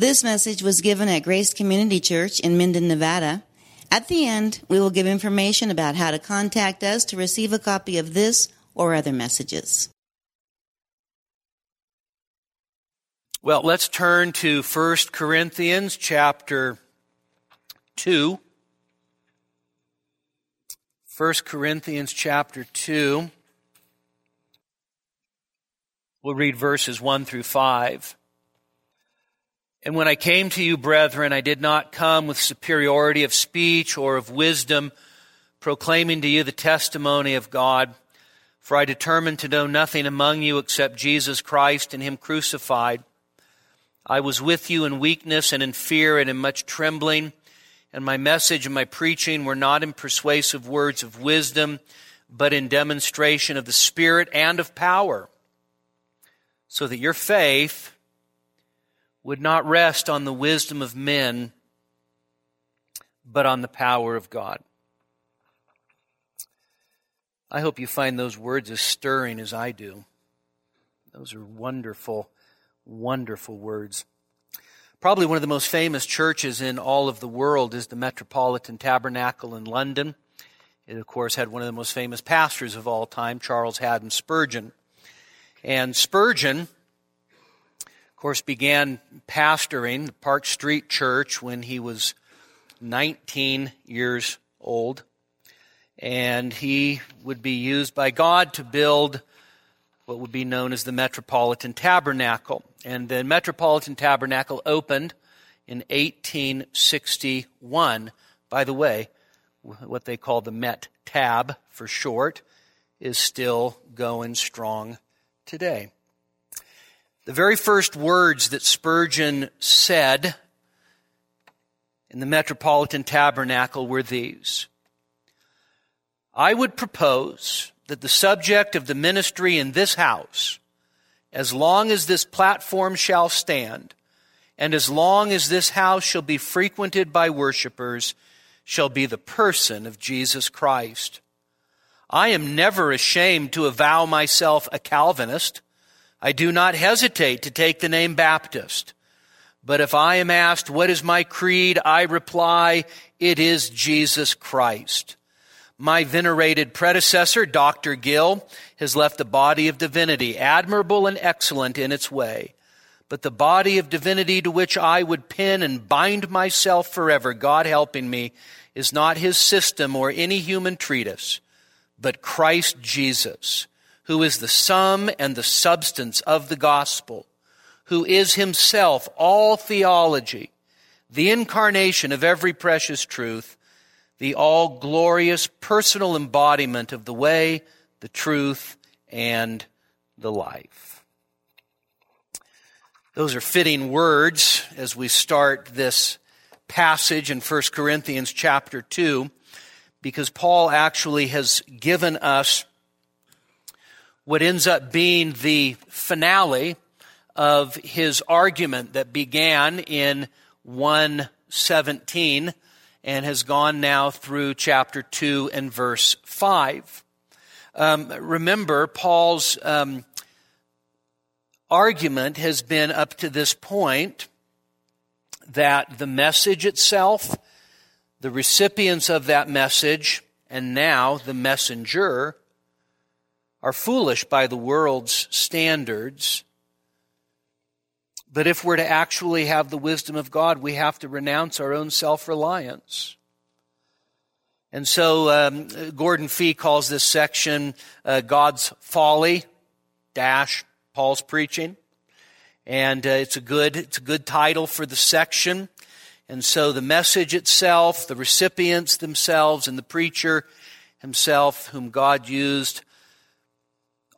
This message was given at Grace Community Church in Minden, Nevada. At the end, we will give information about how to contact us to receive a copy of this or other messages. Well, let's turn to 1 Corinthians chapter 2. 1 Corinthians chapter 2. We'll read verses 1 through 5. And when I came to you, brethren, I did not come with superiority of speech or of wisdom, proclaiming to you the testimony of God. For I determined to know nothing among you except Jesus Christ and Him crucified. I was with you in weakness and in fear and in much trembling, and my message and my preaching were not in persuasive words of wisdom, but in demonstration of the Spirit and of power, so that your faith would not rest on the wisdom of men, but on the power of God. I hope you find those words as stirring as I do. Those are wonderful, wonderful words. Probably one of the most famous churches in all of the world is the Metropolitan Tabernacle in London. It, of course, had one of the most famous pastors of all time, Charles Haddon Spurgeon. And Spurgeon course, began pastoring the Park Street Church when he was 19 years old. And he would be used by God to build what would be known as the Metropolitan Tabernacle. And the Metropolitan Tabernacle opened in 1861. By the way, what they call the Met Tab for short is still going strong today. The very first words that Spurgeon said in the Metropolitan Tabernacle were these I would propose that the subject of the ministry in this house, as long as this platform shall stand, and as long as this house shall be frequented by worshippers, shall be the person of Jesus Christ. I am never ashamed to avow myself a Calvinist I do not hesitate to take the name Baptist. But if I am asked, what is my creed? I reply, it is Jesus Christ. My venerated predecessor, Dr. Gill, has left a body of divinity, admirable and excellent in its way. But the body of divinity to which I would pin and bind myself forever, God helping me, is not his system or any human treatise, but Christ Jesus who is the sum and the substance of the gospel, who is himself all theology, the incarnation of every precious truth, the all glorious personal embodiment of the way, the truth, and the life. Those are fitting words as we start this passage in 1 Corinthians chapter 2, because Paul actually has given us what ends up being the finale of his argument that began in 117 and has gone now through chapter 2 and verse 5. Um, remember, Paul's um, argument has been up to this point that the message itself, the recipients of that message, and now the messenger are foolish by the world's standards. But if we're to actually have the wisdom of God, we have to renounce our own self reliance. And so um, Gordon Fee calls this section uh, God's folly dash Paul's preaching, and uh, it's a good it's a good title for the section. And so the message itself, the recipients themselves, and the preacher himself, whom God used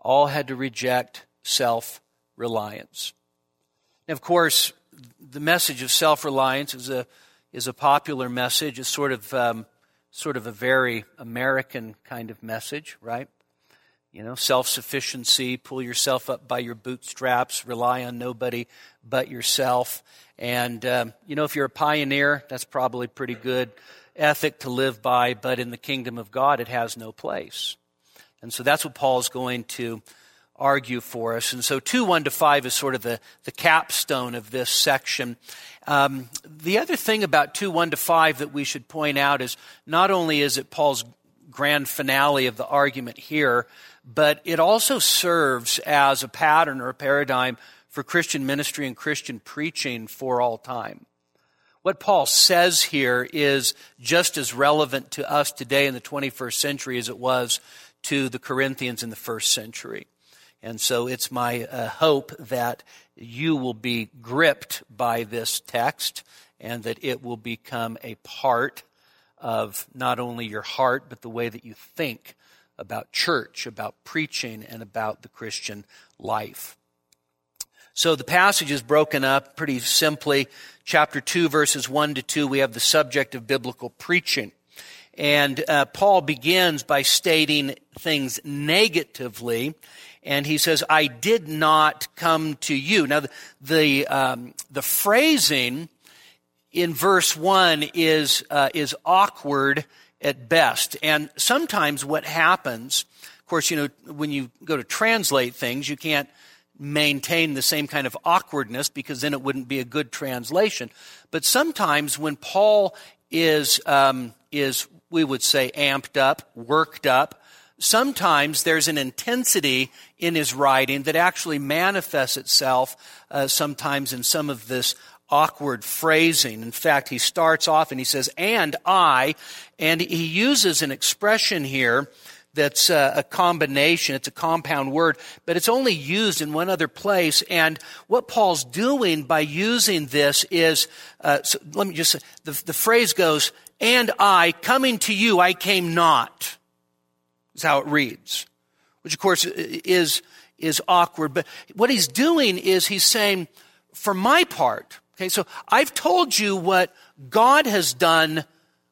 all had to reject self reliance. Of course, the message of self reliance is a, is a popular message. It's sort of, um, sort of a very American kind of message, right? You know, self sufficiency, pull yourself up by your bootstraps, rely on nobody but yourself. And, um, you know, if you're a pioneer, that's probably pretty good ethic to live by, but in the kingdom of God, it has no place. And so that's what Paul's going to argue for us. And so 2 1 to 5 is sort of the, the capstone of this section. Um, the other thing about 2 1 to 5 that we should point out is not only is it Paul's grand finale of the argument here, but it also serves as a pattern or a paradigm for Christian ministry and Christian preaching for all time. What Paul says here is just as relevant to us today in the 21st century as it was to the Corinthians in the first century. And so it's my uh, hope that you will be gripped by this text and that it will become a part of not only your heart, but the way that you think about church, about preaching, and about the Christian life. So the passage is broken up pretty simply. Chapter 2, verses 1 to 2, we have the subject of biblical preaching. And uh, Paul begins by stating things negatively, and he says, "I did not come to you." Now, the the, um, the phrasing in verse one is uh, is awkward at best, and sometimes what happens, of course, you know, when you go to translate things, you can't maintain the same kind of awkwardness because then it wouldn't be a good translation. But sometimes when Paul is um, is we would say amped up, worked up, sometimes there's an intensity in his writing that actually manifests itself uh, sometimes in some of this awkward phrasing. In fact, he starts off and he says, "And I," and he uses an expression here that's a, a combination. It's a compound word, but it's only used in one other place. And what Paul's doing by using this is, uh, so let me just the, the phrase goes, and I, coming to you, I came not. Is how it reads. Which of course is, is awkward. But what he's doing is he's saying, for my part, okay, so I've told you what God has done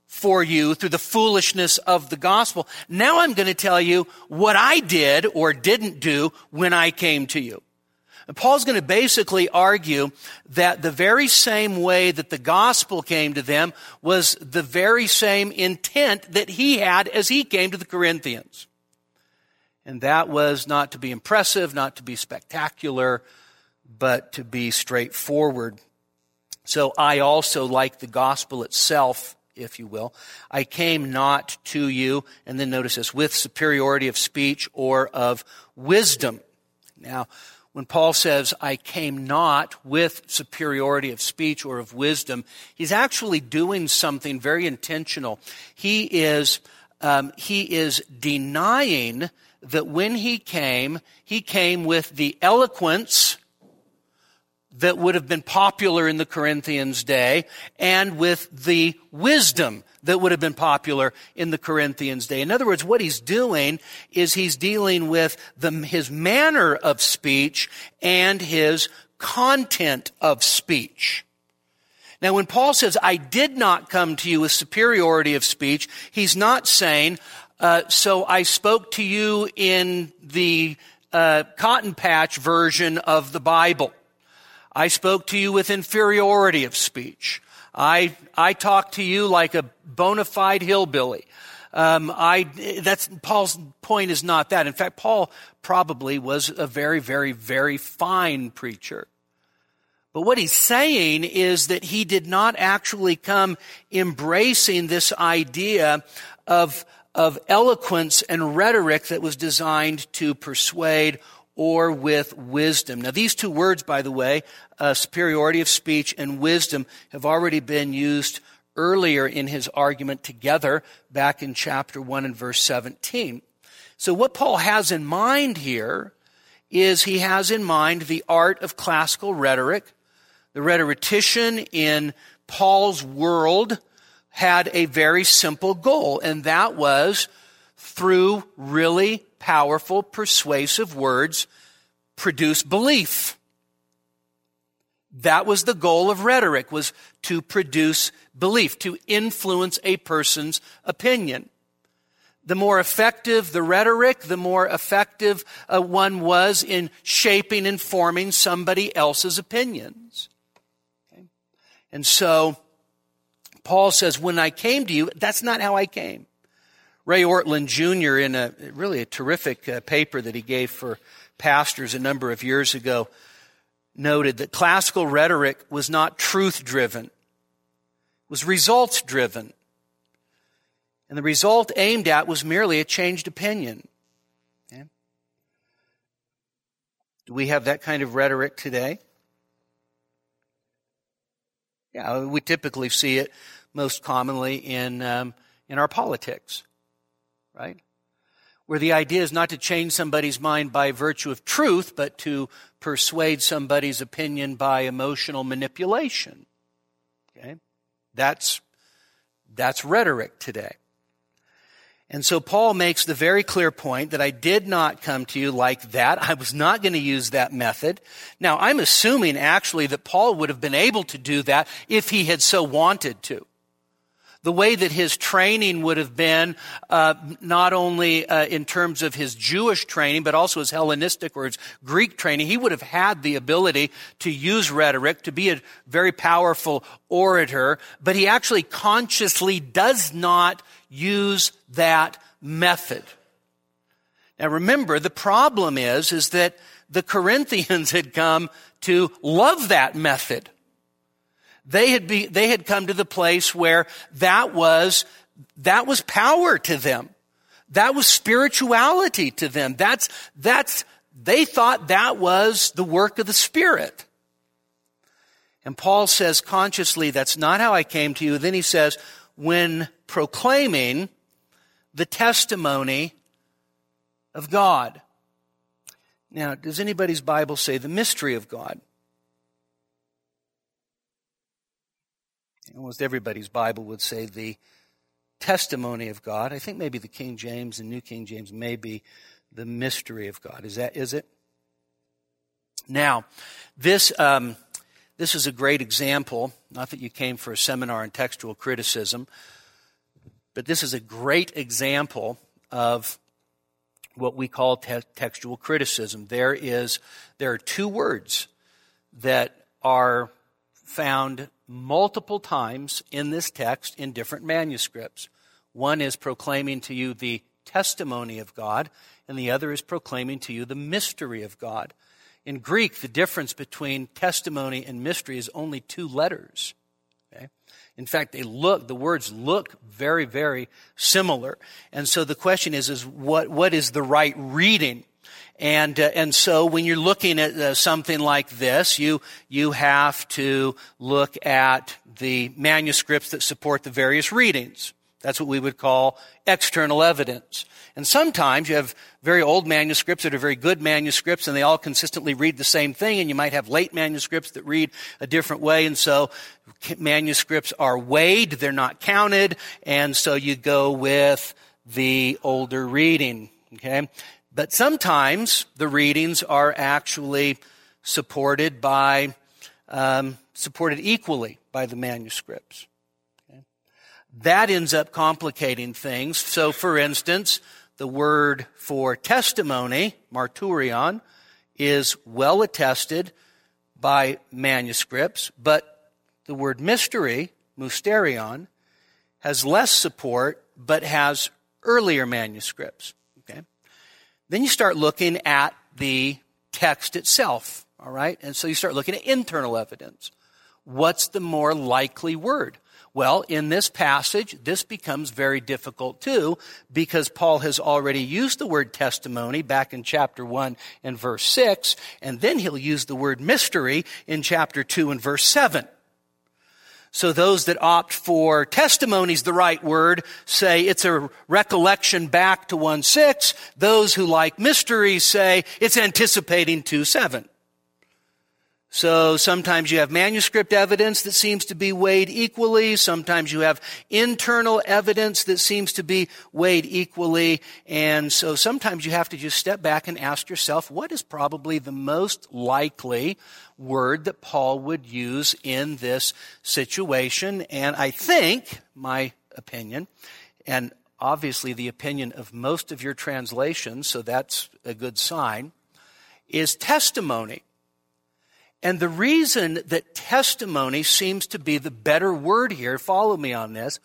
for you through the foolishness of the gospel. Now I'm going to tell you what I did or didn't do when I came to you. And Paul's going to basically argue that the very same way that the gospel came to them was the very same intent that he had as he came to the Corinthians. And that was not to be impressive, not to be spectacular, but to be straightforward. So I also, like the gospel itself, if you will. I came not to you, and then notice this, with superiority of speech or of wisdom. Now, when Paul says, I came not with superiority of speech or of wisdom, he's actually doing something very intentional. He is, um, he is denying that when he came, he came with the eloquence that would have been popular in the Corinthians' day and with the wisdom that would have been popular in the Corinthians' day. In other words, what he's doing is he's dealing with the, his manner of speech and his content of speech. Now, when Paul says, I did not come to you with superiority of speech, he's not saying, uh, so I spoke to you in the uh, cotton patch version of the Bible. I spoke to you with inferiority of speech. I, I talked to you like a bona fide hillbilly. Um, I, that's, Paul's point is not that. In fact, Paul probably was a very, very, very fine preacher. But what he's saying is that he did not actually come embracing this idea of, of eloquence and rhetoric that was designed to persuade or with wisdom. Now, these two words, by the way, uh, superiority of speech and wisdom, have already been used earlier in his argument together back in chapter 1 and verse 17. So, what Paul has in mind here is he has in mind the art of classical rhetoric. The rhetorician in Paul's world had a very simple goal, and that was through really powerful, persuasive words produce belief. That was the goal of rhetoric, was to produce belief, to influence a person's opinion. The more effective the rhetoric, the more effective uh, one was in shaping and forming somebody else's opinions. Okay? And so, Paul says, when I came to you, that's not how I came. Ray Ortlund Jr., in a really a terrific uh, paper that he gave for pastors a number of years ago noted that classical rhetoric was not truth driven, it was results driven. And the result aimed at was merely a changed opinion. Okay? Do we have that kind of rhetoric today? Yeah, we typically see it most commonly in, um, in our politics, right? Where the idea is not to change somebody's mind by virtue of truth, but to persuade somebody's opinion by emotional manipulation. Okay? That's, that's rhetoric today. And so Paul makes the very clear point that I did not come to you like that. I was not going to use that method. Now, I'm assuming actually that Paul would have been able to do that if he had so wanted to. The way that his training would have been, uh, not only uh, in terms of his Jewish training, but also his Hellenistic or his Greek training, he would have had the ability to use rhetoric, to be a very powerful orator, but he actually consciously does not use that method. Now remember, the problem is, is that the Corinthians had come to love that method. They had be, they had come to the place where that was, that was power to them. That was spirituality to them. That's, that's, they thought that was the work of the Spirit. And Paul says consciously, that's not how I came to you. Then he says, when proclaiming the testimony of God. Now, does anybody's Bible say the mystery of God? Almost everybody's Bible would say the testimony of God. I think maybe the King James and New King James may be the mystery of God. Is that is it? Now, this um, this is a great example. Not that you came for a seminar in textual criticism, but this is a great example of what we call te- textual criticism. There is there are two words that are found multiple times in this text in different manuscripts. One is proclaiming to you the testimony of God, and the other is proclaiming to you the mystery of God. In Greek, the difference between testimony and mystery is only two letters. Okay? In fact, they look, the words look very, very similar. And so the question is, is what, what is the right reading? And, uh, and so when you're looking at uh, something like this, you, you have to look at the manuscripts that support the various readings. That's what we would call external evidence. And sometimes you have very old manuscripts that are very good manuscripts and they all consistently read the same thing and you might have late manuscripts that read a different way and so manuscripts are weighed, they're not counted, and so you go with the older reading. Okay? But sometimes the readings are actually supported by, um, supported equally by the manuscripts. That ends up complicating things. So, for instance, the word for testimony, marturion, is well attested by manuscripts, but the word mystery, mysterion, has less support, but has earlier manuscripts. Then you start looking at the text itself, all right? And so you start looking at internal evidence. What's the more likely word? Well, in this passage, this becomes very difficult too, because Paul has already used the word testimony back in chapter 1 and verse 6, and then he'll use the word mystery in chapter 2 and verse 7. So those that opt for testimony is the right word, say it's a recollection back to 1 6. Those who like mysteries say it's anticipating 2 7. So sometimes you have manuscript evidence that seems to be weighed equally. Sometimes you have internal evidence that seems to be weighed equally. And so sometimes you have to just step back and ask yourself, what is probably the most likely word that Paul would use in this situation? And I think, my opinion, and obviously the opinion of most of your translations, so that's a good sign, is testimony. And the reason that testimony seems to be the better word here, follow me on this,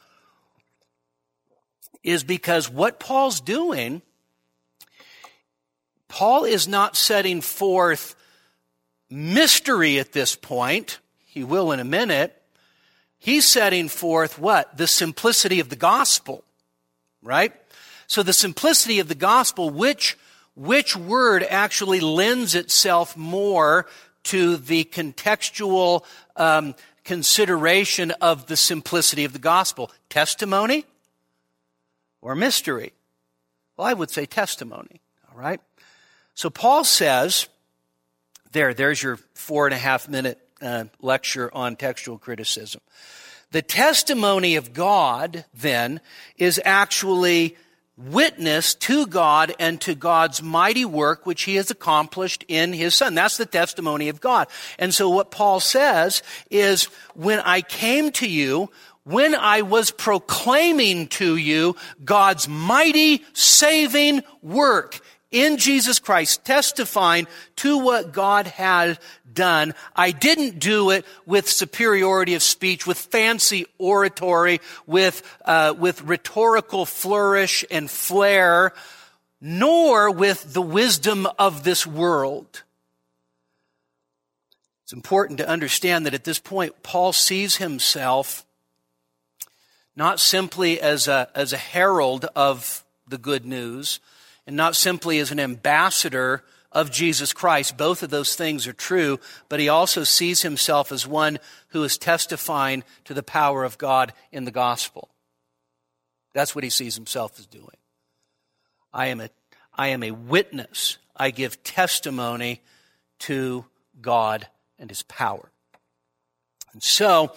is because what Paul's doing Paul is not setting forth mystery at this point. He will in a minute. He's setting forth what? The simplicity of the gospel, right? So the simplicity of the gospel, which, which word actually lends itself more to the contextual um, consideration of the simplicity of the gospel? Testimony or mystery? Well, I would say testimony, all right? So Paul says, there, there's your four and a half minute uh, lecture on textual criticism. The testimony of God, then, is actually witness to God and to God's mighty work which he has accomplished in his son. That's the testimony of God. And so what Paul says is, when I came to you, when I was proclaiming to you God's mighty saving work in Jesus Christ, testifying to what God had done. I didn't do it with superiority of speech, with fancy oratory, with, uh, with rhetorical flourish and flair, nor with the wisdom of this world. It's important to understand that at this point, Paul sees himself not simply as a, as a herald of the good news, and not simply as an ambassador of Jesus Christ. Both of those things are true, but he also sees himself as one who is testifying to the power of God in the gospel. That's what he sees himself as doing. I am a, I am a witness. I give testimony to God and his power. And so,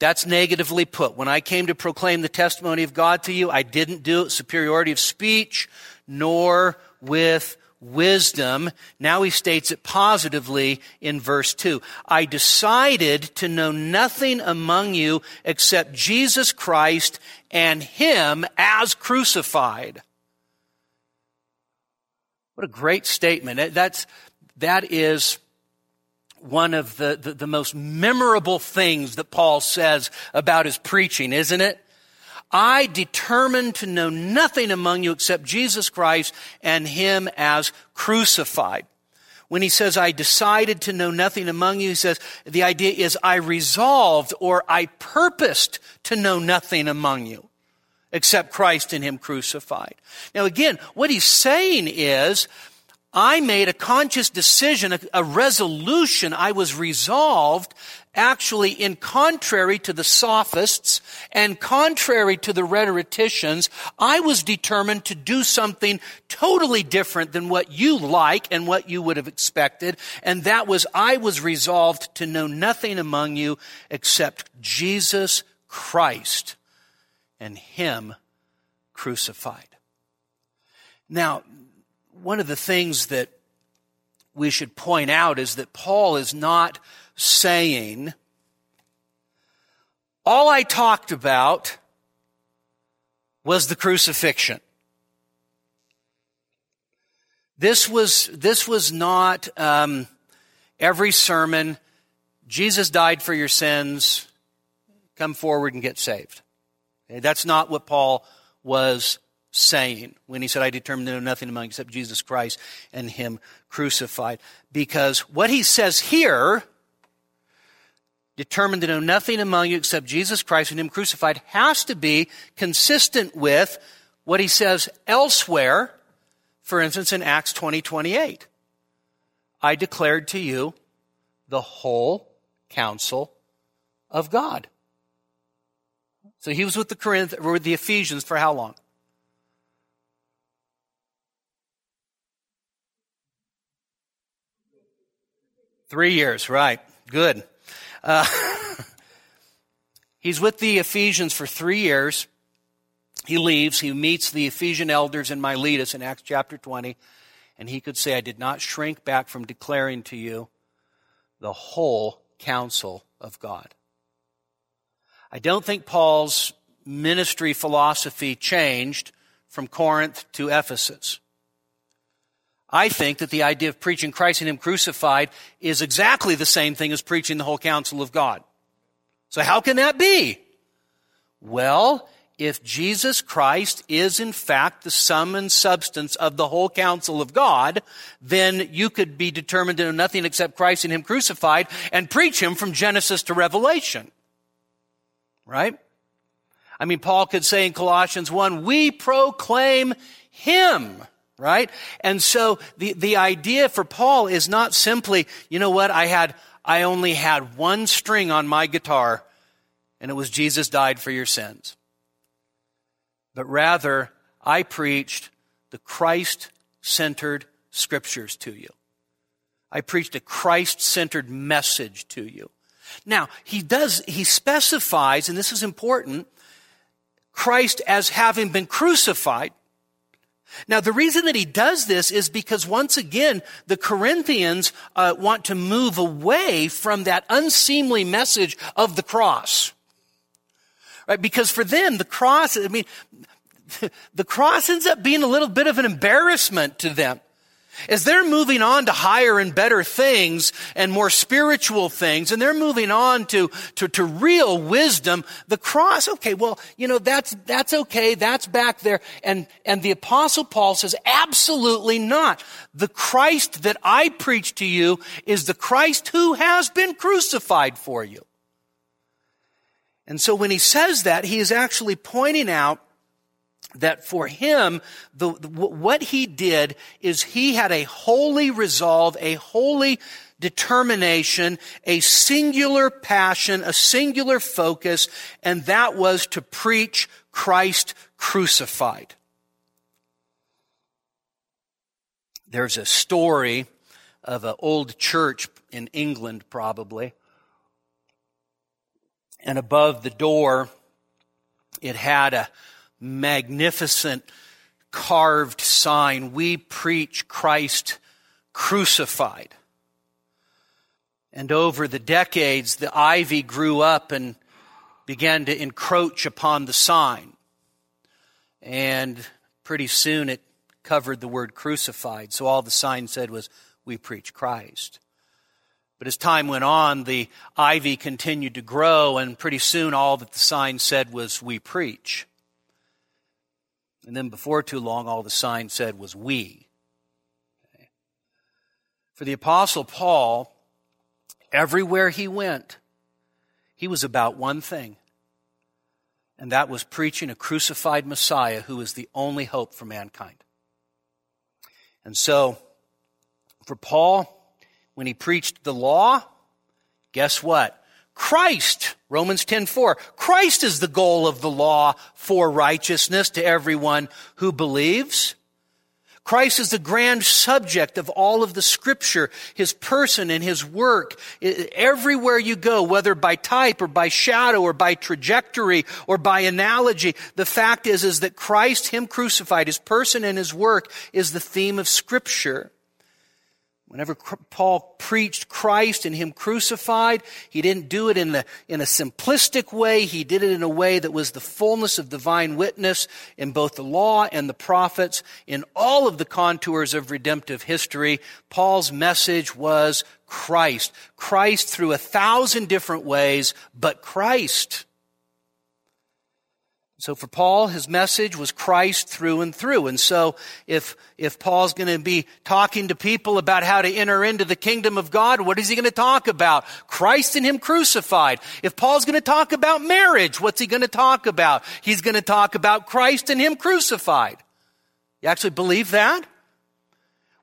that's negatively put. When I came to proclaim the testimony of God to you, I didn't do it superiority of speech, nor with wisdom. Now he states it positively in verse 2. I decided to know nothing among you except Jesus Christ and Him as crucified. What a great statement. That's, that is one of the, the, the most memorable things that Paul says about his preaching, isn't it? I determined to know nothing among you except Jesus Christ and Him as crucified. When he says, I decided to know nothing among you, he says, the idea is I resolved or I purposed to know nothing among you except Christ and Him crucified. Now again, what he's saying is, I made a conscious decision, a, resolution. I was resolved, actually, in contrary to the sophists and contrary to the rhetoricians, I was determined to do something totally different than what you like and what you would have expected. And that was, I was resolved to know nothing among you except Jesus Christ and Him crucified. Now, one of the things that we should point out is that Paul is not saying, all I talked about was the crucifixion. This was, this was not um, every sermon, Jesus died for your sins, come forward and get saved. Okay, that's not what Paul was saying when he said, I determined to know nothing among except Jesus Christ and him crucified. Because what he says here, determined to know nothing among you except Jesus Christ and him crucified, has to be consistent with what he says elsewhere, for instance, in Acts 20, 28. I declared to you the whole counsel of God. So he was with the Corinth, or with the Ephesians for how long? Three years, right. Good. Uh, he's with the Ephesians for three years. He leaves. He meets the Ephesian elders in Miletus in Acts chapter 20. And he could say, I did not shrink back from declaring to you the whole counsel of God. I don't think Paul's ministry philosophy changed from Corinth to Ephesus. I think that the idea of preaching Christ and Him crucified is exactly the same thing as preaching the whole counsel of God. So how can that be? Well, if Jesus Christ is in fact the sum and substance of the whole counsel of God, then you could be determined to know nothing except Christ and Him crucified and preach Him from Genesis to Revelation. Right? I mean, Paul could say in Colossians 1, we proclaim Him. Right? And so the, the idea for Paul is not simply, you know what, I had, I only had one string on my guitar and it was Jesus died for your sins but rather I preached the Christ centered scriptures to you. I preached a Christ centered message to you. Now, he does, he specifies, and this is important, Christ as having been crucified. Now, the reason that he does this is because once again, the Corinthians uh, want to move away from that unseemly message of the cross. Right? Because for them, the cross, I mean, the cross ends up being a little bit of an embarrassment to them. As they're moving on to higher and better things and more spiritual things, and they're moving on to, to, to real wisdom, the cross, okay, well, you know, that's, that's okay, that's back there. And, and the apostle Paul says, absolutely not. The Christ that I preach to you is the Christ who has been crucified for you. And so when he says that, he is actually pointing out that for him, the, the, what he did is he had a holy resolve, a holy determination, a singular passion, a singular focus, and that was to preach Christ crucified. There's a story of an old church in England, probably. And above the door, it had a magnificent carved sign, We preach Christ crucified. And over the decades, the ivy grew up and began to encroach upon the sign. And pretty soon it covered the word crucified. So all the sign said was, We preach Christ. But as time went on, the ivy continued to grow, and pretty soon all that the sign said was, We preach. And then before too long, all the sign said was we. Okay. For the Apostle Paul, everywhere he went, he was about one thing, and that was preaching a crucified Messiah who is the only hope for mankind. And so, for Paul, when he preached the law, guess what? Christ, Romans 10:4. Christ is the goal of the law for righteousness to everyone who believes. Christ is the grand subject of all of the scripture, his person and his work. Everywhere you go, whether by type or by shadow or by trajectory or by analogy, the fact is, is that Christ, him crucified, his person and his work is the theme of scripture. Whenever Paul preached Christ and Him crucified, he didn't do it in, the, in a simplistic way. He did it in a way that was the fullness of divine witness in both the law and the prophets. In all of the contours of redemptive history, Paul's message was Christ. Christ through a thousand different ways, but Christ. So for Paul, his message was Christ through and through. And so if, if Paul's going to be talking to people about how to enter into the kingdom of God, what is he going to talk about? Christ and him crucified. If Paul's going to talk about marriage, what's he going to talk about? He's going to talk about Christ and him crucified. You actually believe that?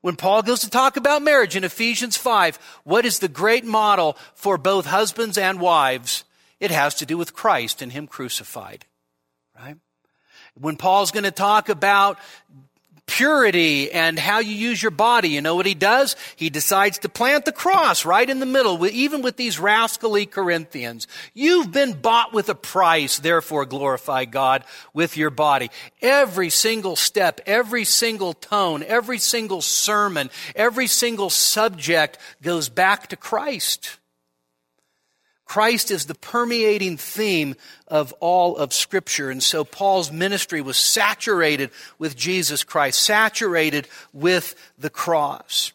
When Paul goes to talk about marriage in Ephesians 5, what is the great model for both husbands and wives? It has to do with Christ and him crucified. When Paul's going to talk about purity and how you use your body, you know what he does? He decides to plant the cross right in the middle, even with these rascally Corinthians. You've been bought with a price, therefore glorify God with your body. Every single step, every single tone, every single sermon, every single subject goes back to Christ. Christ is the permeating theme of all of Scripture. And so Paul's ministry was saturated with Jesus Christ, saturated with the cross.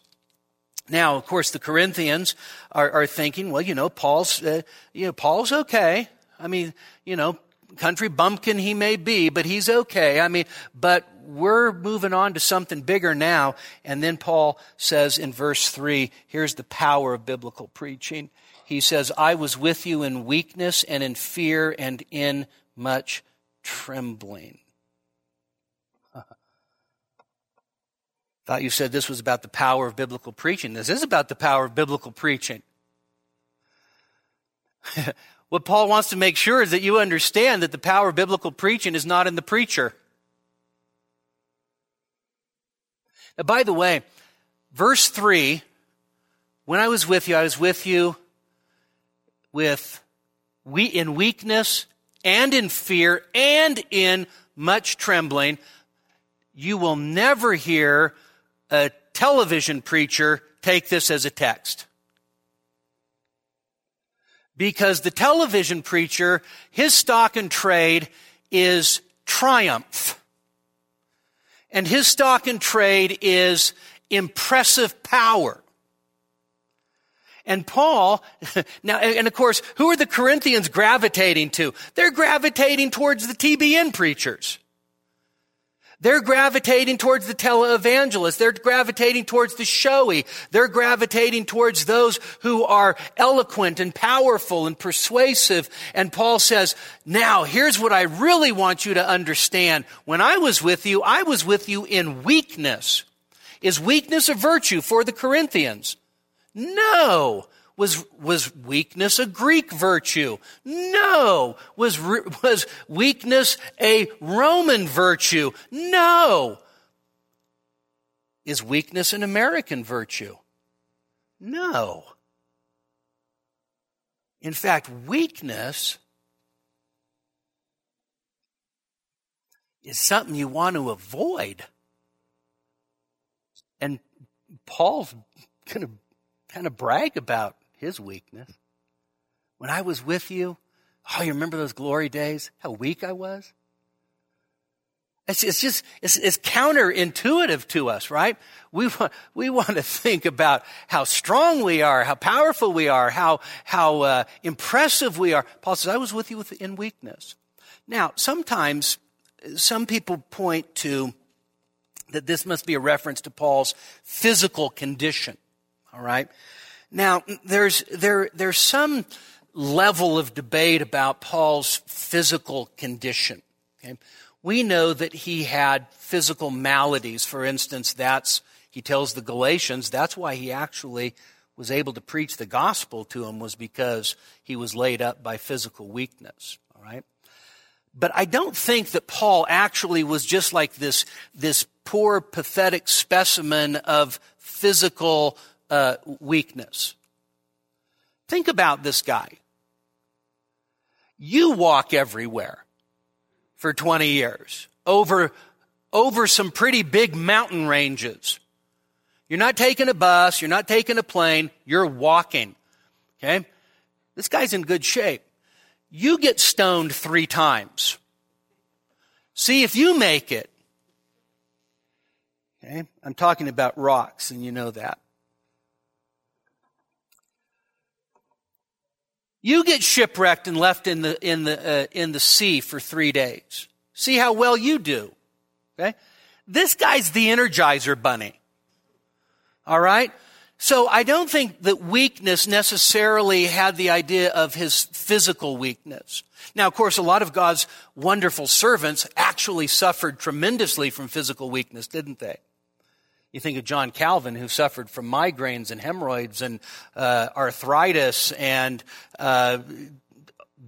Now, of course, the Corinthians are, are thinking, well, you know, Paul's, uh, you know, Paul's okay. I mean, you know, country bumpkin he may be, but he's okay. I mean, but we're moving on to something bigger now. And then Paul says in verse 3 here's the power of biblical preaching. He says, I was with you in weakness and in fear and in much trembling. Thought you said this was about the power of biblical preaching. This is about the power of biblical preaching. what Paul wants to make sure is that you understand that the power of biblical preaching is not in the preacher. Now, by the way, verse 3 when I was with you, I was with you with we in weakness and in fear and in much trembling. You will never hear a television preacher take this as a text. Because the television preacher, his stock and trade is triumph. And his stock and trade is impressive power. And Paul, now, and of course, who are the Corinthians gravitating to? They're gravitating towards the TBN preachers. They're gravitating towards the televangelist. They're gravitating towards the showy. They're gravitating towards those who are eloquent and powerful and persuasive. And Paul says, now here's what I really want you to understand. When I was with you, I was with you in weakness. Is weakness a virtue for the Corinthians? No. Was, was weakness a Greek virtue? No. Was, was weakness a Roman virtue? No. Is weakness an American virtue? No. In fact, weakness is something you want to avoid. And Paul's going to kind of brag about his weakness. When I was with you, oh, you remember those glory days? How weak I was? It's, it's just, it's, it's counterintuitive to us, right? We want, we want to think about how strong we are, how powerful we are, how, how uh, impressive we are. Paul says, I was with you in weakness. Now, sometimes some people point to that this must be a reference to Paul's physical condition. All right. Now, there's, there, there's some level of debate about Paul's physical condition. Okay? We know that he had physical maladies. For instance, that's, he tells the Galatians, that's why he actually was able to preach the gospel to him was because he was laid up by physical weakness. All right. But I don't think that Paul actually was just like this, this poor, pathetic specimen of physical uh, weakness. Think about this guy. You walk everywhere for 20 years over, over some pretty big mountain ranges. You're not taking a bus, you're not taking a plane, you're walking. Okay? This guy's in good shape. You get stoned three times. See if you make it. Okay? I'm talking about rocks, and you know that. You get shipwrecked and left in the, in the, uh, in the sea for three days. See how well you do. Okay? This guy's the Energizer Bunny. All right? So I don't think that weakness necessarily had the idea of his physical weakness. Now, of course, a lot of God's wonderful servants actually suffered tremendously from physical weakness, didn't they? You think of John Calvin, who suffered from migraines and hemorrhoids and uh, arthritis and uh,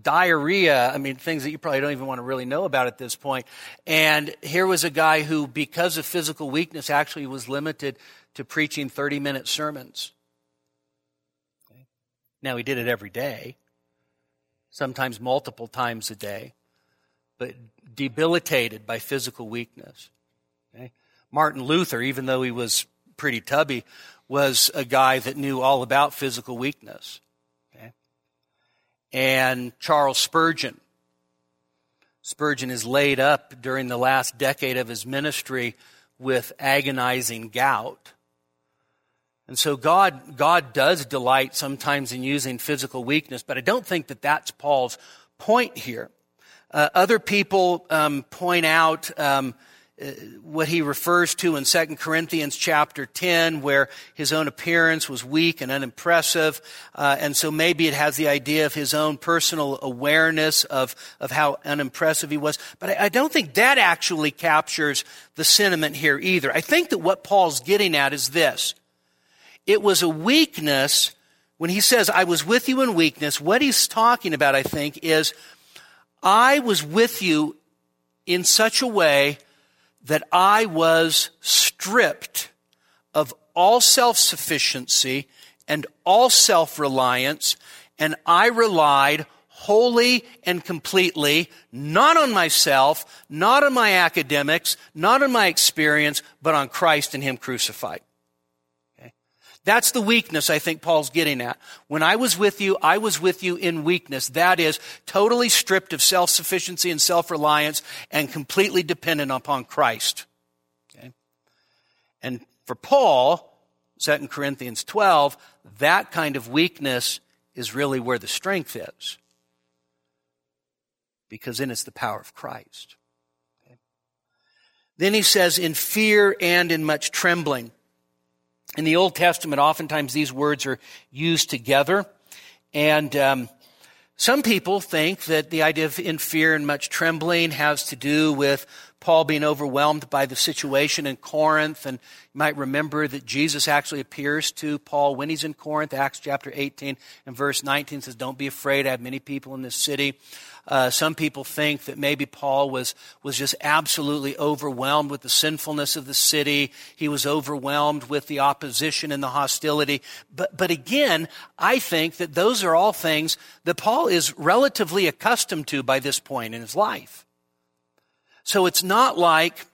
diarrhea. I mean, things that you probably don't even want to really know about at this point. And here was a guy who, because of physical weakness, actually was limited to preaching 30 minute sermons. Now, he did it every day, sometimes multiple times a day, but debilitated by physical weakness. Martin Luther, even though he was pretty tubby, was a guy that knew all about physical weakness. Okay? And Charles Spurgeon. Spurgeon is laid up during the last decade of his ministry with agonizing gout. And so God, God does delight sometimes in using physical weakness, but I don't think that that's Paul's point here. Uh, other people um, point out um, what he refers to in 2 Corinthians chapter 10, where his own appearance was weak and unimpressive. Uh, and so maybe it has the idea of his own personal awareness of, of how unimpressive he was. But I, I don't think that actually captures the sentiment here either. I think that what Paul's getting at is this. It was a weakness when he says, I was with you in weakness. What he's talking about, I think, is I was with you in such a way that I was stripped of all self-sufficiency and all self-reliance, and I relied wholly and completely, not on myself, not on my academics, not on my experience, but on Christ and Him crucified. That's the weakness I think Paul's getting at. When I was with you, I was with you in weakness. That is, totally stripped of self sufficiency and self reliance and completely dependent upon Christ. Okay? And for Paul, 2 Corinthians 12, that kind of weakness is really where the strength is. Because then it's the power of Christ. Okay? Then he says, in fear and in much trembling. In the Old Testament, oftentimes these words are used together. And um, some people think that the idea of in fear and much trembling has to do with Paul being overwhelmed by the situation in Corinth. And you might remember that Jesus actually appears to Paul when he's in Corinth. Acts chapter 18 and verse 19 says, Don't be afraid. I have many people in this city. Uh, some people think that maybe Paul was, was just absolutely overwhelmed with the sinfulness of the city. He was overwhelmed with the opposition and the hostility. But, but again, I think that those are all things that Paul is relatively accustomed to by this point in his life. So it's not like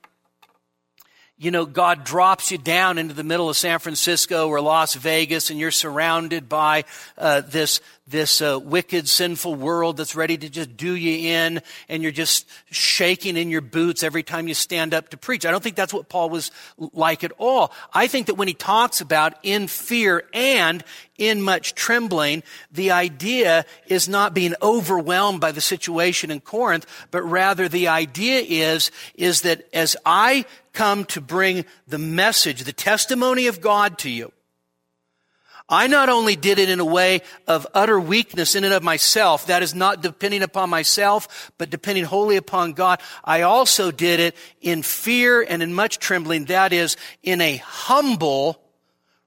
you know, God drops you down into the middle of San Francisco or Las Vegas and you're surrounded by uh, this, this uh, wicked, sinful world that's ready to just do you in and you're just shaking in your boots every time you stand up to preach. I don't think that's what Paul was like at all. I think that when he talks about in fear and in much trembling, the idea is not being overwhelmed by the situation in Corinth, but rather the idea is, is that as I come to bring the message, the testimony of God to you. I not only did it in a way of utter weakness in and of myself, that is not depending upon myself, but depending wholly upon God. I also did it in fear and in much trembling, that is, in a humble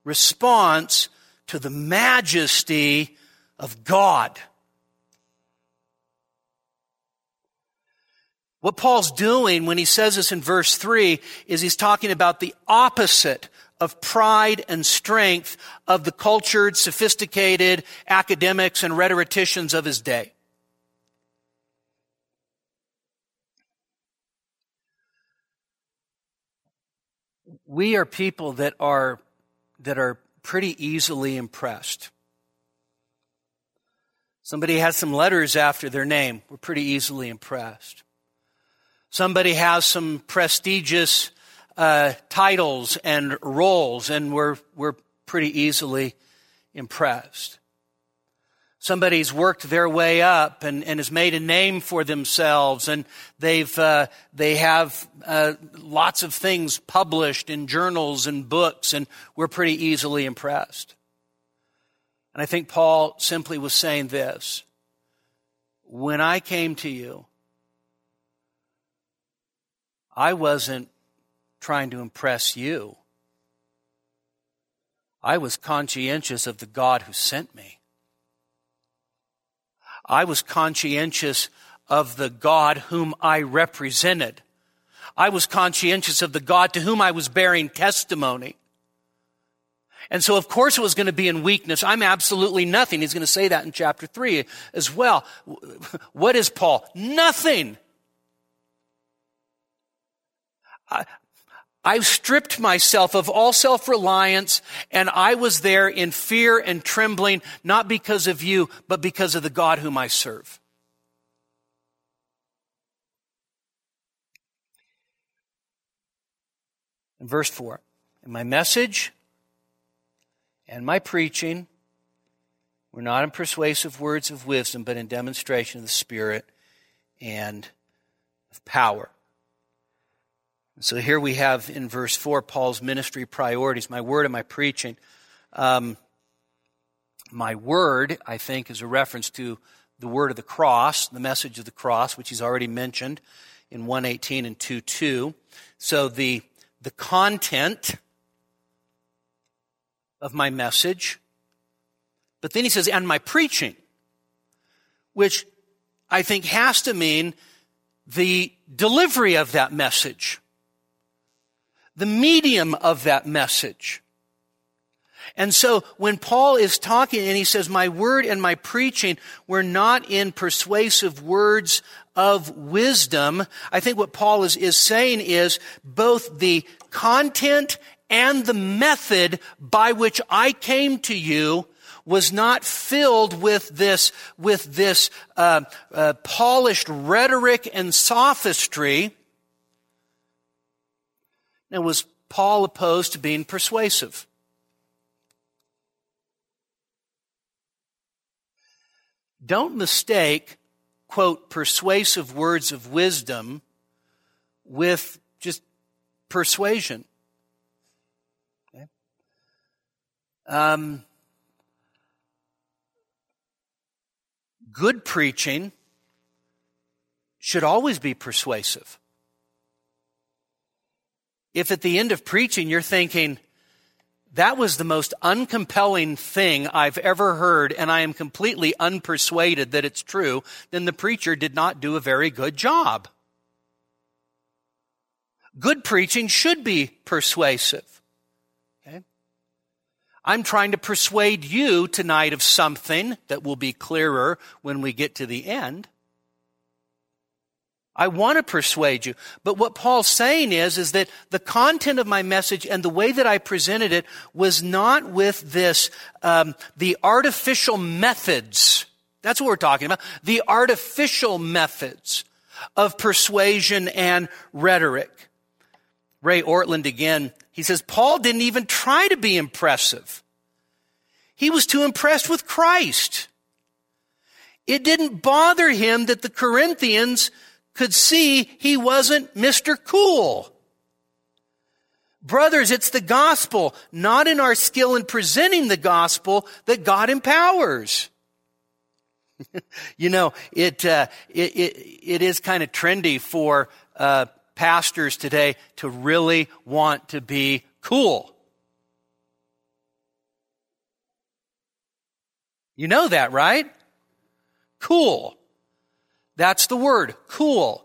response to the majesty of God. What Paul's doing when he says this in verse 3 is he's talking about the opposite of pride and strength of the cultured, sophisticated academics and rhetoricians of his day. We are people that are, that are pretty easily impressed. Somebody has some letters after their name. We're pretty easily impressed. Somebody has some prestigious uh, titles and roles, and we're, we're pretty easily impressed. Somebody's worked their way up and, and has made a name for themselves, and they've uh, they have uh, lots of things published in journals and books, and we're pretty easily impressed. And I think Paul simply was saying this: When I came to you, I wasn't trying to impress you. I was conscientious of the God who sent me. I was conscientious of the God whom I represented. I was conscientious of the God to whom I was bearing testimony. And so, of course, it was going to be in weakness. I'm absolutely nothing. He's going to say that in chapter 3 as well. What is Paul? Nothing. I, I stripped myself of all self-reliance and I was there in fear and trembling, not because of you, but because of the God whom I serve. In verse 4, in my message and my preaching were not in persuasive words of wisdom, but in demonstration of the Spirit and of power. So here we have in verse 4 Paul's ministry priorities my word and my preaching. Um, my word, I think, is a reference to the word of the cross, the message of the cross, which he's already mentioned in 118 and 2.2. So the, the content of my message. But then he says, and my preaching, which I think has to mean the delivery of that message, the medium of that message. And so when Paul is talking and he says, my word and my preaching were not in persuasive words of wisdom, I think what Paul is, is saying is both the content and the method by which I came to you was not filled with this, with this uh, uh, polished rhetoric and sophistry. Now, was Paul opposed to being persuasive? Don't mistake, quote, persuasive words of wisdom with just persuasion. Okay? Um, good preaching should always be persuasive. If at the end of preaching you're thinking, that was the most uncompelling thing I've ever heard, and I am completely unpersuaded that it's true, then the preacher did not do a very good job. Good preaching should be persuasive. Okay? I'm trying to persuade you tonight of something that will be clearer when we get to the end. I want to persuade you. But what Paul's saying is, is that the content of my message and the way that I presented it was not with this, um, the artificial methods. That's what we're talking about. The artificial methods of persuasion and rhetoric. Ray Ortlund again, he says, Paul didn't even try to be impressive. He was too impressed with Christ. It didn't bother him that the Corinthians could see he wasn't Mr. Cool. Brothers, it's the gospel, not in our skill in presenting the gospel, that God empowers. you know, it, uh, it, it, it is kind of trendy for uh, pastors today to really want to be cool. You know that, right? Cool. That's the word, cool.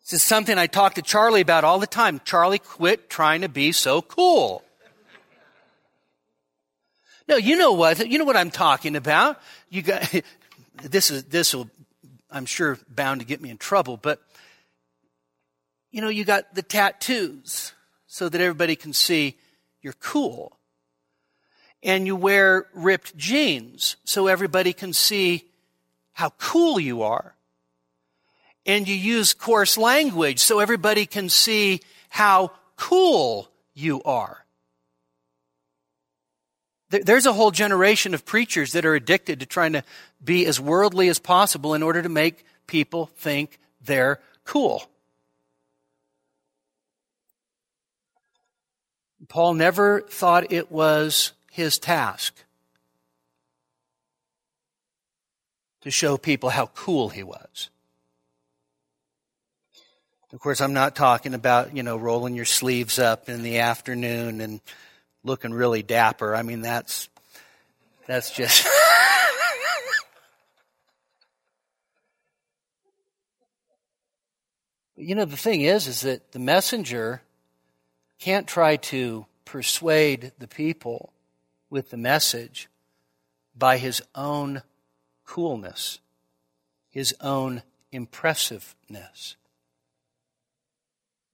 This is something I talk to Charlie about all the time. Charlie, quit trying to be so cool. No, you know what? You know what I'm talking about. You got this is this will I'm sure bound to get me in trouble, but you know, you got the tattoos so that everybody can see you're cool. And you wear ripped jeans so everybody can see how cool you are. And you use coarse language so everybody can see how cool you are. There's a whole generation of preachers that are addicted to trying to be as worldly as possible in order to make people think they're cool. Paul never thought it was his task to show people how cool he was. Of course, I'm not talking about, you know, rolling your sleeves up in the afternoon and looking really dapper. I mean, that's, that's just. you know, the thing is, is that the messenger can't try to persuade the people with the message by his own coolness, his own impressiveness.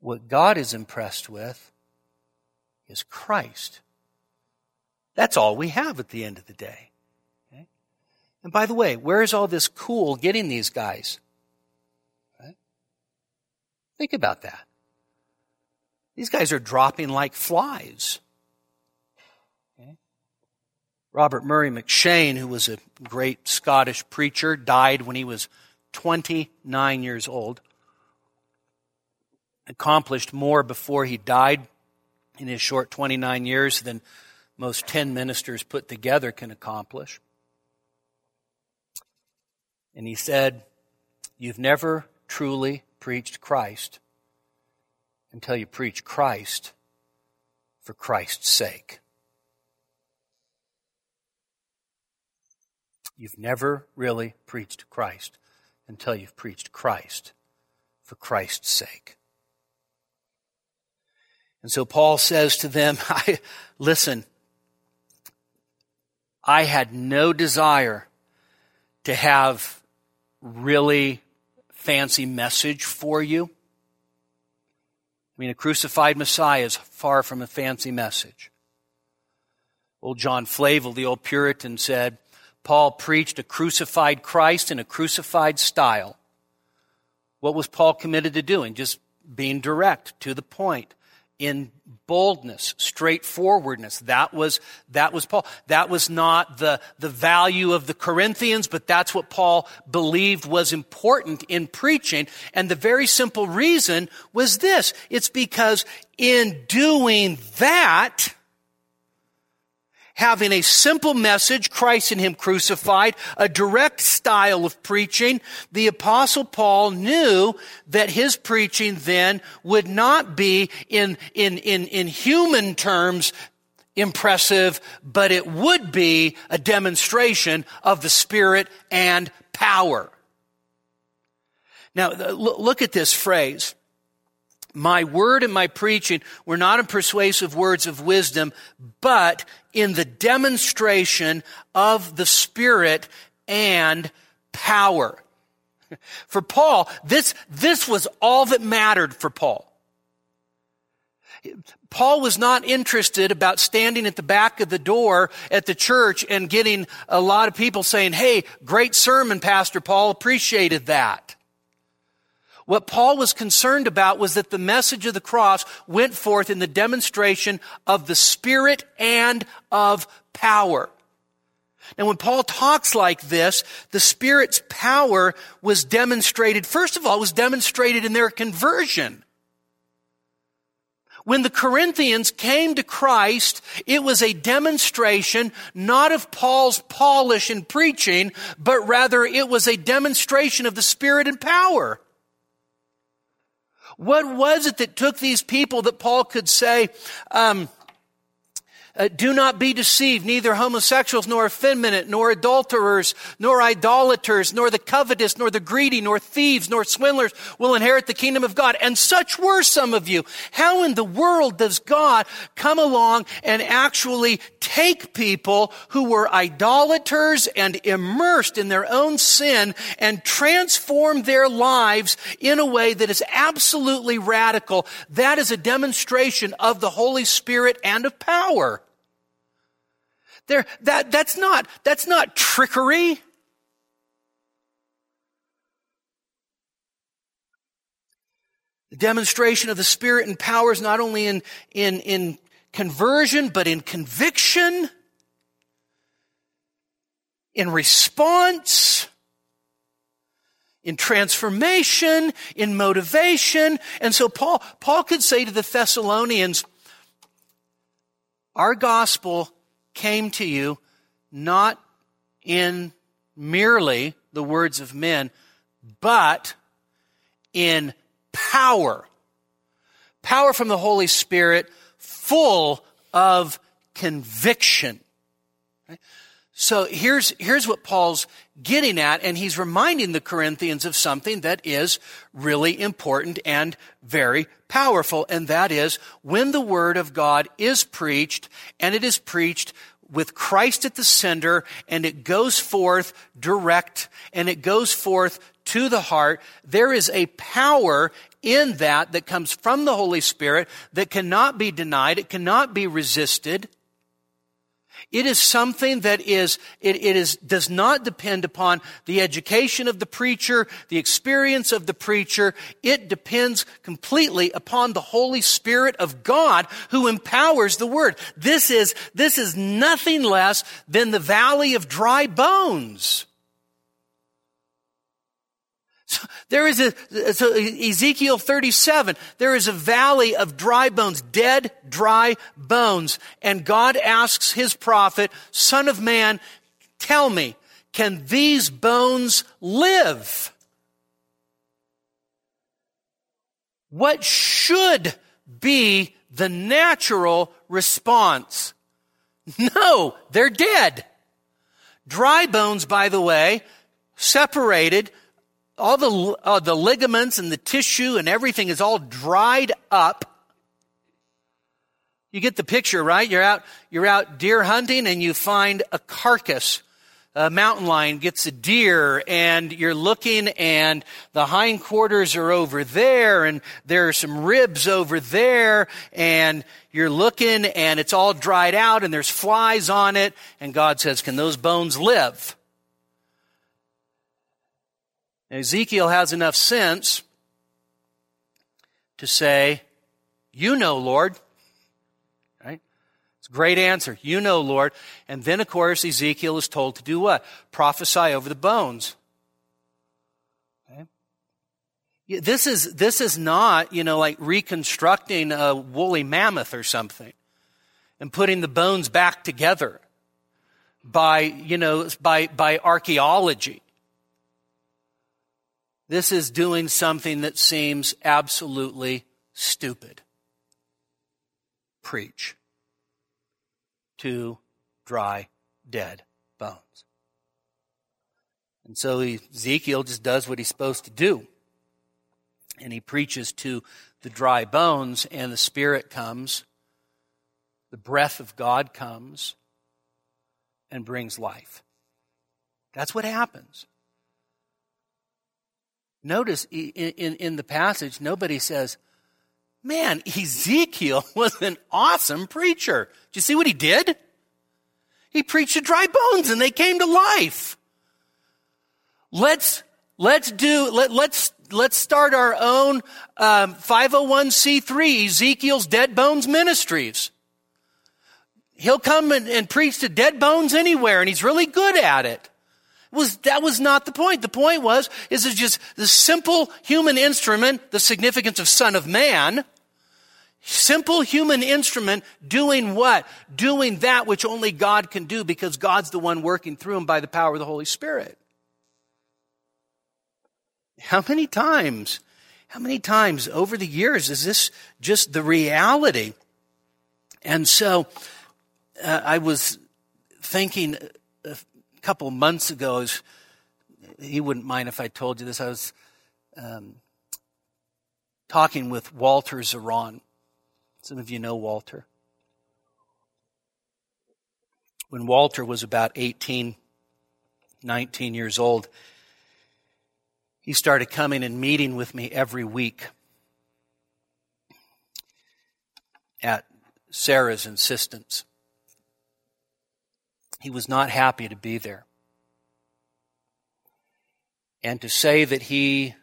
What God is impressed with is Christ. That's all we have at the end of the day. Okay? And by the way, where is all this cool getting these guys? Right? Think about that. These guys are dropping like flies. Robert Murray M'Cheyne, who was a great Scottish preacher, died when he was 29 years old. Accomplished more before he died in his short 29 years than most 10 ministers put together can accomplish. And he said, You've never truly preached Christ until you preach Christ for Christ's sake. You've never really preached Christ until you've preached Christ for Christ's sake. And so Paul says to them, I, listen, I had no desire to have really fancy message for you. I mean, a crucified Messiah is far from a fancy message. Old John Flavel, the old Puritan, said, Paul preached a crucified Christ in a crucified style. What was Paul committed to doing? Just being direct, to the point, in boldness, straightforwardness. That was, that was Paul. That was not the, the value of the Corinthians, but that's what Paul believed was important in preaching. And the very simple reason was this. It's because in doing that, having a simple message, Christ and Him crucified, a direct style of preaching, the apostle Paul knew that his preaching then would not be in, in, in, in human terms impressive, but it would be a demonstration of the Spirit and power. Now, uh, look at this phrase. My word and my preaching were not in persuasive words of wisdom, but in the demonstration of the Spirit and power. For Paul, this, this was all that mattered for Paul. Paul was not interested about standing at the back of the door at the church and getting a lot of people saying, Hey, great sermon, Pastor Paul, appreciated that. What Paul was concerned about was that the message of the cross went forth in the demonstration of the Spirit and of power. Now, when Paul talks like this, the Spirit's power was demonstrated, first of all, was demonstrated in their conversion. When the Corinthians came to Christ, it was a demonstration not of Paul's polish in preaching, but rather it was a demonstration of the Spirit and power. What was it that took these people that Paul could say, um, uh, do not be deceived, neither homosexuals, nor effeminate, nor adulterers, nor idolaters, nor the covetous, nor the greedy, nor thieves, nor swindlers will inherit the kingdom of God. And such were some of you. How in the world does God come along and actually take people who were idolaters and immersed in their own sin and transform their lives in a way that is absolutely radical? That is a demonstration of the Holy Spirit and of power. There, that, that's not, that's not trickery. The demonstration of the Spirit and power is not only in, in, in conversion, but in conviction, in response, in transformation, in motivation. And so Paul, Paul could say to the Thessalonians, our gospel came to you not in merely the words of men, but in power. Power from the Holy Spirit, full of conviction. So here's, here's what Paul's getting at, and he's reminding the Corinthians of something that is really important and very powerful, and that is when the Word of God is preached, and it is preached with Christ at the center, and it goes forth direct, and it goes forth to the heart, there is a power in that that comes from the Holy Spirit that cannot be denied, it cannot be resisted. It is something that is, it, it is, does not depend upon the education of the preacher, the experience of the preacher. It depends completely upon the Holy Spirit of God who empowers the word. This is, this is nothing less than the valley of dry bones. There is a, so Ezekiel 37, there is a valley of dry bones, dead, dry bones. And God asks his prophet, son of man, tell me, can these bones live? What should be the natural response? No, they're dead. Dry bones, by the way, separated all the, uh, the ligaments and the tissue and everything is all dried up. You get the picture, right? You're out, you're out deer hunting and you find a carcass. A mountain lion gets a deer and you're looking and the hindquarters are over there and there are some ribs over there and you're looking and it's all dried out and there's flies on it and God says, can those bones live? Ezekiel has enough sense to say, You know, Lord. Right? It's a great answer. You know, Lord. And then, of course, Ezekiel is told to do what? Prophesy over the bones. Okay? This is, this is not, you know, like reconstructing a woolly mammoth or something and putting the bones back together by, you know, by, by archaeology. This is doing something that seems absolutely stupid. Preach to dry, dead bones. And so Ezekiel just does what he's supposed to do. And he preaches to the dry bones, and the Spirit comes, the breath of God comes, and brings life. That's what happens. Notice in, in, in, the passage, nobody says, Man, Ezekiel was an awesome preacher. Do you see what he did? He preached to dry bones and they came to life. Let's, let's do, let, let's, let's start our own um, 501c3, Ezekiel's Dead Bones Ministries. He'll come and, and preach to dead bones anywhere and he's really good at it was, that was not the point. The point was, is it's just the simple human instrument, the significance of son of man, simple human instrument doing what? Doing that which only God can do because God's the one working through him by the power of the Holy Spirit. How many times, how many times over the years is this just the reality? And so uh, I was thinking couple months ago, was, he wouldn't mind if I told you this. I was um, talking with Walter Zaron. Some of you know Walter. When Walter was about 18, 19 years old, he started coming and meeting with me every week at Sarah's insistence. He was not happy to be there. And to say that he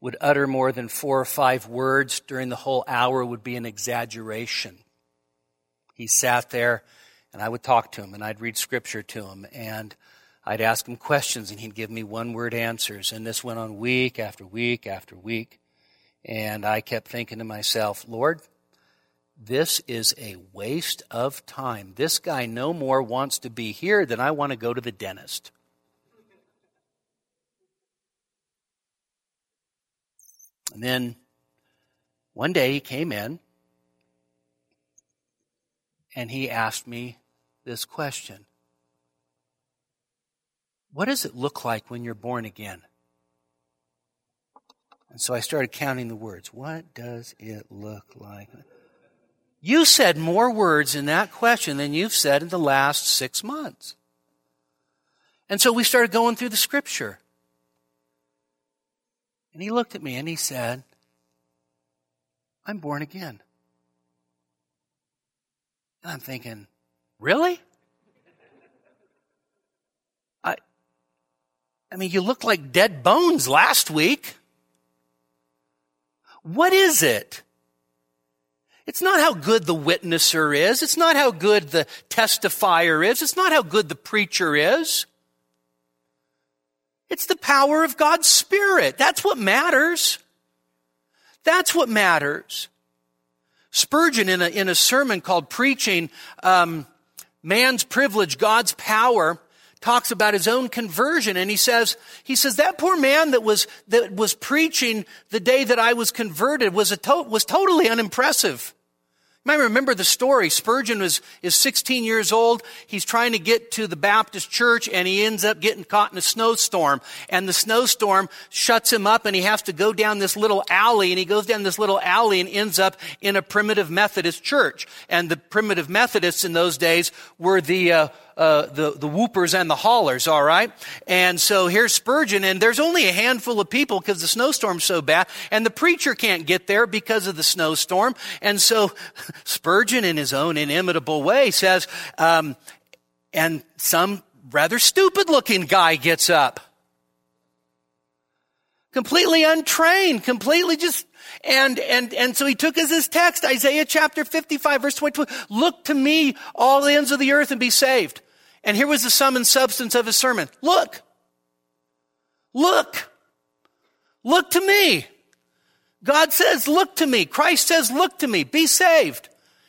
would utter more than four or five words during the whole hour would be an exaggeration. He sat there, and I would talk to him, and I'd read scripture to him, and I'd ask him questions, and he'd give me one word answers. And this went on week after week after week. And I kept thinking to myself, Lord, this is a waste of time. This guy no more wants to be here than I want to go to the dentist. And then one day he came in and he asked me this question What does it look like when you're born again? And so I started counting the words. What does it look like? You said more words in that question than you've said in the last six months. And so we started going through the scripture. And he looked at me and he said, I'm born again. And I'm thinking, really? I, I mean, you looked like dead bones last week. What is it? It's not how good the witnesser is. It's not how good the testifier is. It's not how good the preacher is. It's the power of God's Spirit. That's what matters. That's what matters. Spurgeon, in a, in a sermon called Preaching um, Man's Privilege, God's Power, talks about his own conversion and he says, he says, that poor man that was, that was preaching the day that I was converted was a to- was totally unimpressive. You might remember the story. Spurgeon was, is 16 years old. He's trying to get to the Baptist church and he ends up getting caught in a snowstorm. And the snowstorm shuts him up and he has to go down this little alley and he goes down this little alley and ends up in a primitive Methodist church. And the primitive Methodists in those days were the, uh, uh, the, the whoopers and the haulers, all right? And so here's Spurgeon, and there's only a handful of people because the snowstorm's so bad, and the preacher can't get there because of the snowstorm. And so Spurgeon, in his own inimitable way, says, um, and some rather stupid looking guy gets up. Completely untrained, completely just and, and, and so he took as his text, Isaiah chapter 55 verse 22, look to me, all the ends of the earth and be saved. And here was the sum and substance of his sermon. Look. Look. Look to me. God says, look to me. Christ says, look to me. Be saved.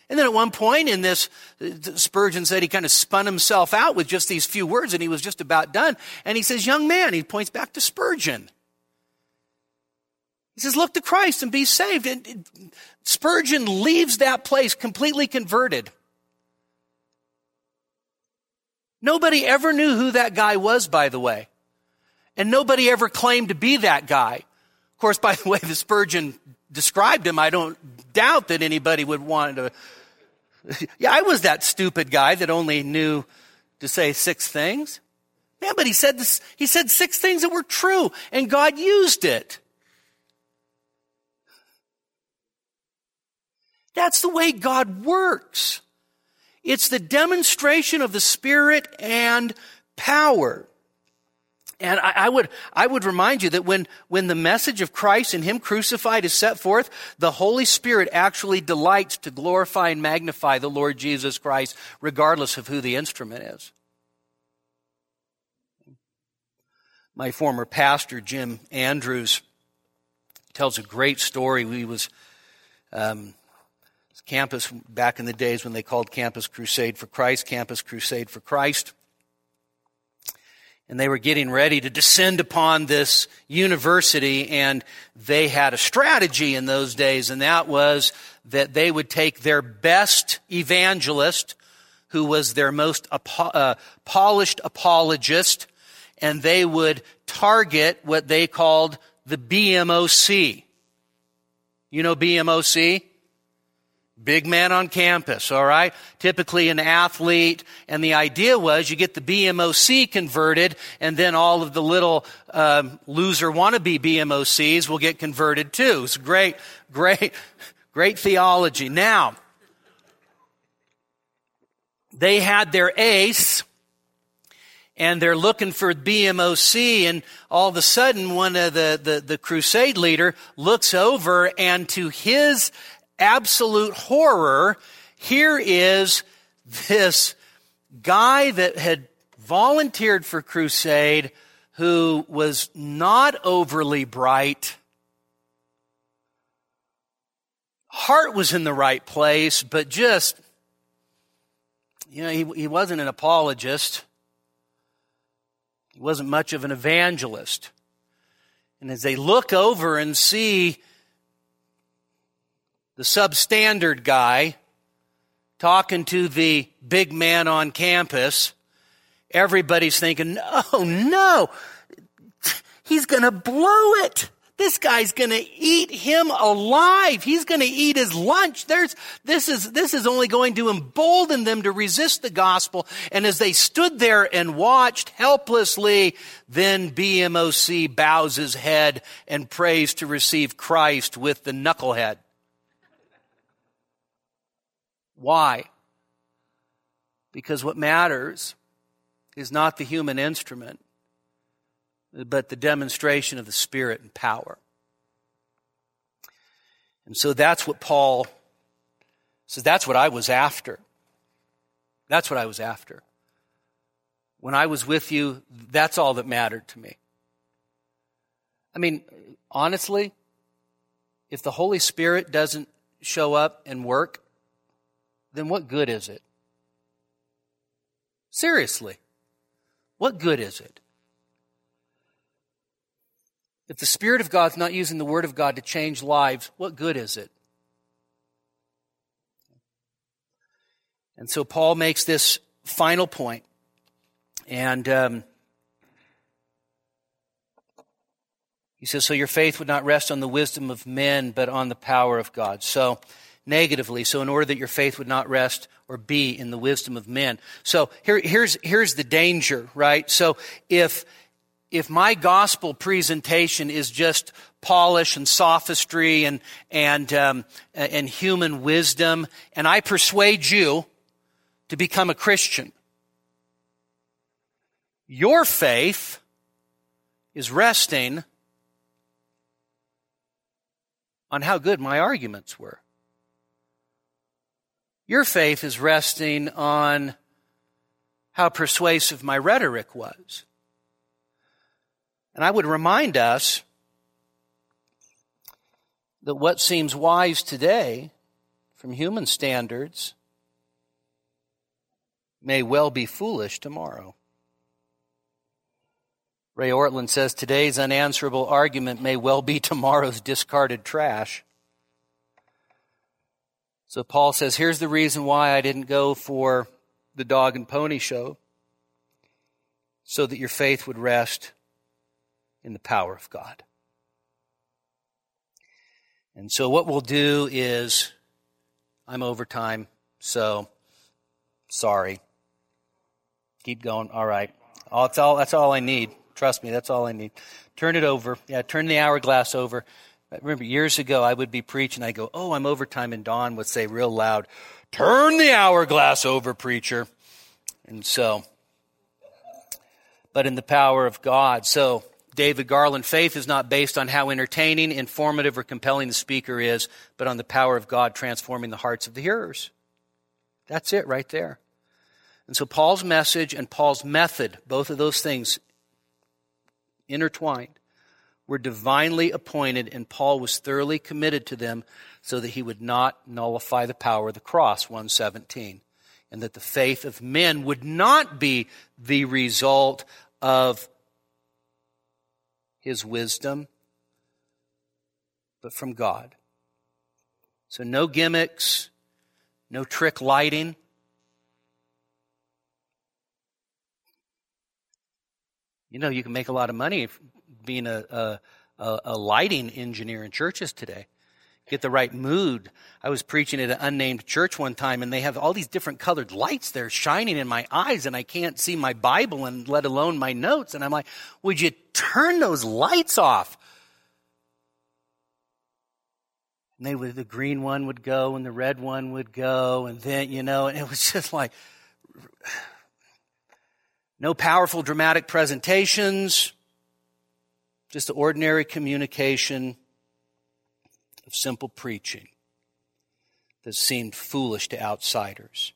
And then at one point in this, uh, Spurgeon said he kind of spun himself out with just these few words and he was just about done. And he says, young man, he points back to Spurgeon. He says, look to Christ and be saved. And uh, Spurgeon leaves that place completely converted. Nobody ever knew who that guy was, by the way. And nobody ever claimed to be that guy. Of course, by the way the Spurgeon described him, I don't doubt that anybody would want to. yeah, I was that stupid guy that only knew to say six things. Yeah, but he said this, he said six things that were true, and God used it. That's the way God works. It's the demonstration of the Spirit and power. And I, I, would, I would remind you that when, when the message of Christ and Him crucified is set forth, the Holy Spirit actually delights to glorify and magnify the Lord Jesus Christ, regardless of who the instrument is. My former pastor, Jim Andrews, tells a great story. He was um, campus back in the days when they called Campus Crusade for Christ, Campus Crusade for Christ. And they were getting ready to descend upon this university, and they had a strategy in those days, and that was that they would take their best evangelist, who was their most uh, polished apologist, and they would target what they called the BMOC. You know BMOC? Big man on campus, all right? Typically an athlete. And the idea was you get the BMOC converted, and then all of the little um, loser wannabe BMOCs will get converted too. It's great, great, great theology. Now, they had their ace, and they're looking for BMOC, and all of a sudden, one of the, the, the crusade leader looks over, and to his absolute horror, here is this guy that had volunteered for crusade who was not overly bright. Heart was in the right place, but just, you know, he, he wasn't an apologist. He wasn't much of an evangelist. And as they look over and see the substandard guy talking to the big man on campus, everybody's thinking, oh no, he's going to blow it. This guy's going to eat him alive. He's going to eat his lunch. There's, this is, this is only going to embolden them to resist the gospel. And as they stood there and watched helplessly, then BMOC bows his head and prays to receive Christ with the knucklehead. Why? Because what matters is not the human instrument, but the demonstration of the Spirit and power. And so that's what Paul says, that's what I was after. That's what I was after. When I was with you, that's all that mattered to me. I mean, honestly, if the Holy Spirit doesn't show up and work, then what good is it? Seriously, what good is it? If the Spirit of God's not using the Word of God to change lives, what good is it? And so Paul makes this final point, and um, he says, So your faith would not rest on the wisdom of men, but on the power of God. So, negatively, so in order that your faith would not rest or be in the wisdom of men. So here, here's, here's the danger, right? So if, if my gospel presentation is just polish and sophistry and, and, um, and human wisdom, and I persuade you to become a Christian, your faith is resting on how good my arguments were. Your faith is resting on how persuasive my rhetoric was. And I would remind us that what seems wise today, from human standards, may well be foolish tomorrow. Ray Ortlund says today's unanswerable argument may well be tomorrow's discarded trash. So Paul says, here's the reason why I didn't go for the dog and pony show, so that your faith would rest in the power of God. And so what we'll do is, I'm over time, so sorry. Keep going. All right. That's all, that's all I need. Trust me, that's all I need. Turn it over. Yeah, turn the hourglass over. I remember years ago, I would be preaching. I go, "Oh, I'm overtime," and Don would say real loud, "Turn the hourglass over, preacher." And so, but in the power of God. So, David Garland, faith is not based on how entertaining, informative, or compelling the speaker is, but on the power of God transforming the hearts of the hearers. That's it right there. And so, Paul's message and Paul's method, both of those things intertwined were divinely appointed, and Paul was thoroughly committed to them so that he would not nullify the power of the cross, 117, and that the faith of men would not be the result of his wisdom, but from God. So, no gimmicks, no trick lighting. You know, you can make a lot of money being a, a, a lighting engineer in churches today. Get the right mood. I was preaching at an unnamed church one time, and they have all these different colored lights there shining in my eyes, and I can't see my Bible and let alone my notes. And I'm like, would you turn those lights off? And they would, the green one would go, and the red one would go, and then, you know, and it was just like, no powerful dramatic presentations just the ordinary communication of simple preaching that seemed foolish to outsiders.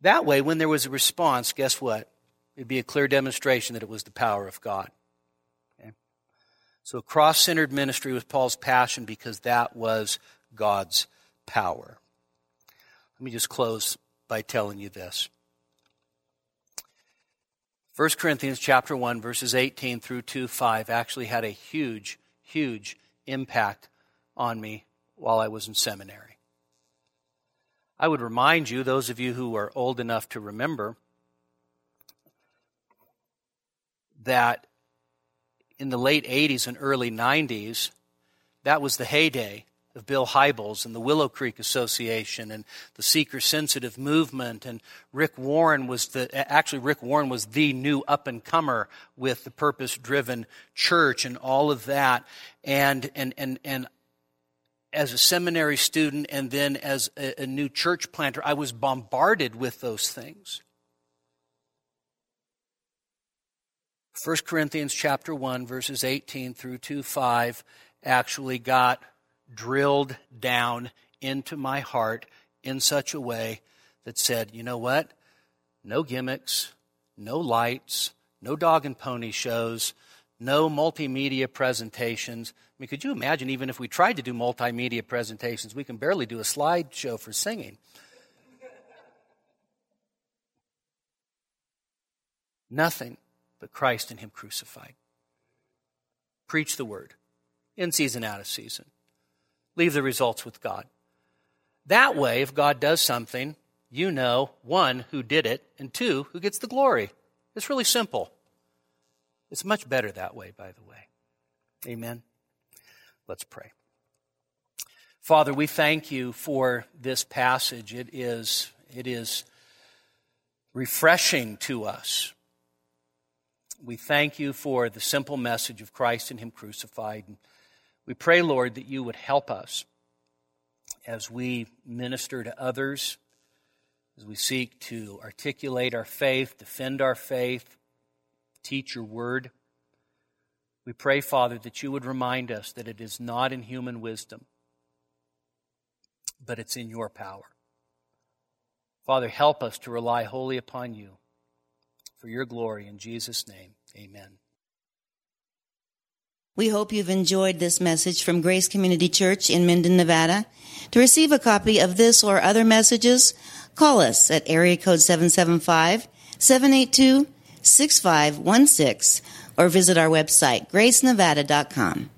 That way, when there was a response, guess what? It'd be a clear demonstration that it was the power of God. Okay? So, a cross centered ministry was Paul's passion because that was God's power. Let me just close by telling you this. 1 Corinthians chapter 1 verses 18 through 2 5 actually had a huge huge impact on me while I was in seminary. I would remind you those of you who are old enough to remember that in the late 80s and early 90s that was the heyday of Bill Hybels and the Willow Creek Association and the seeker sensitive movement. And Rick Warren was the actually Rick Warren was the new up and comer with the purpose driven church and all of that. And and and and as a seminary student and then as a, a new church planter I was bombarded with those things. 1 Corinthians chapter 1 verses 18 through 2 5 actually got drilled down into my heart in such a way that said, you know what? No gimmicks, no lights, no dog and pony shows, no multimedia presentations. I mean, could you imagine even if we tried to do multimedia presentations, we can barely do a slideshow for singing. Nothing but Christ and Him crucified. Preach the word in season, out of season. Leave the results with God. That way, if God does something, you know, one, who did it, and two, who gets the glory. It's really simple. It's much better that way, by the way. Amen. Let's pray. Father, we thank you for this passage. It is, it is refreshing to us. We thank you for the simple message of Christ and Him crucified. We pray, Lord, that you would help us as we minister to others, as we seek to articulate our faith, defend our faith, teach your word. We pray, Father, that you would remind us that it is not in human wisdom, but it's in your power. Father, help us to rely wholly upon you for your glory. In Jesus' name, amen. We hope you've enjoyed this message from Grace Community Church in Minden, Nevada. To receive a copy of this or other messages, call us at area code 775 782 6516 or visit our website, gracenevada.com.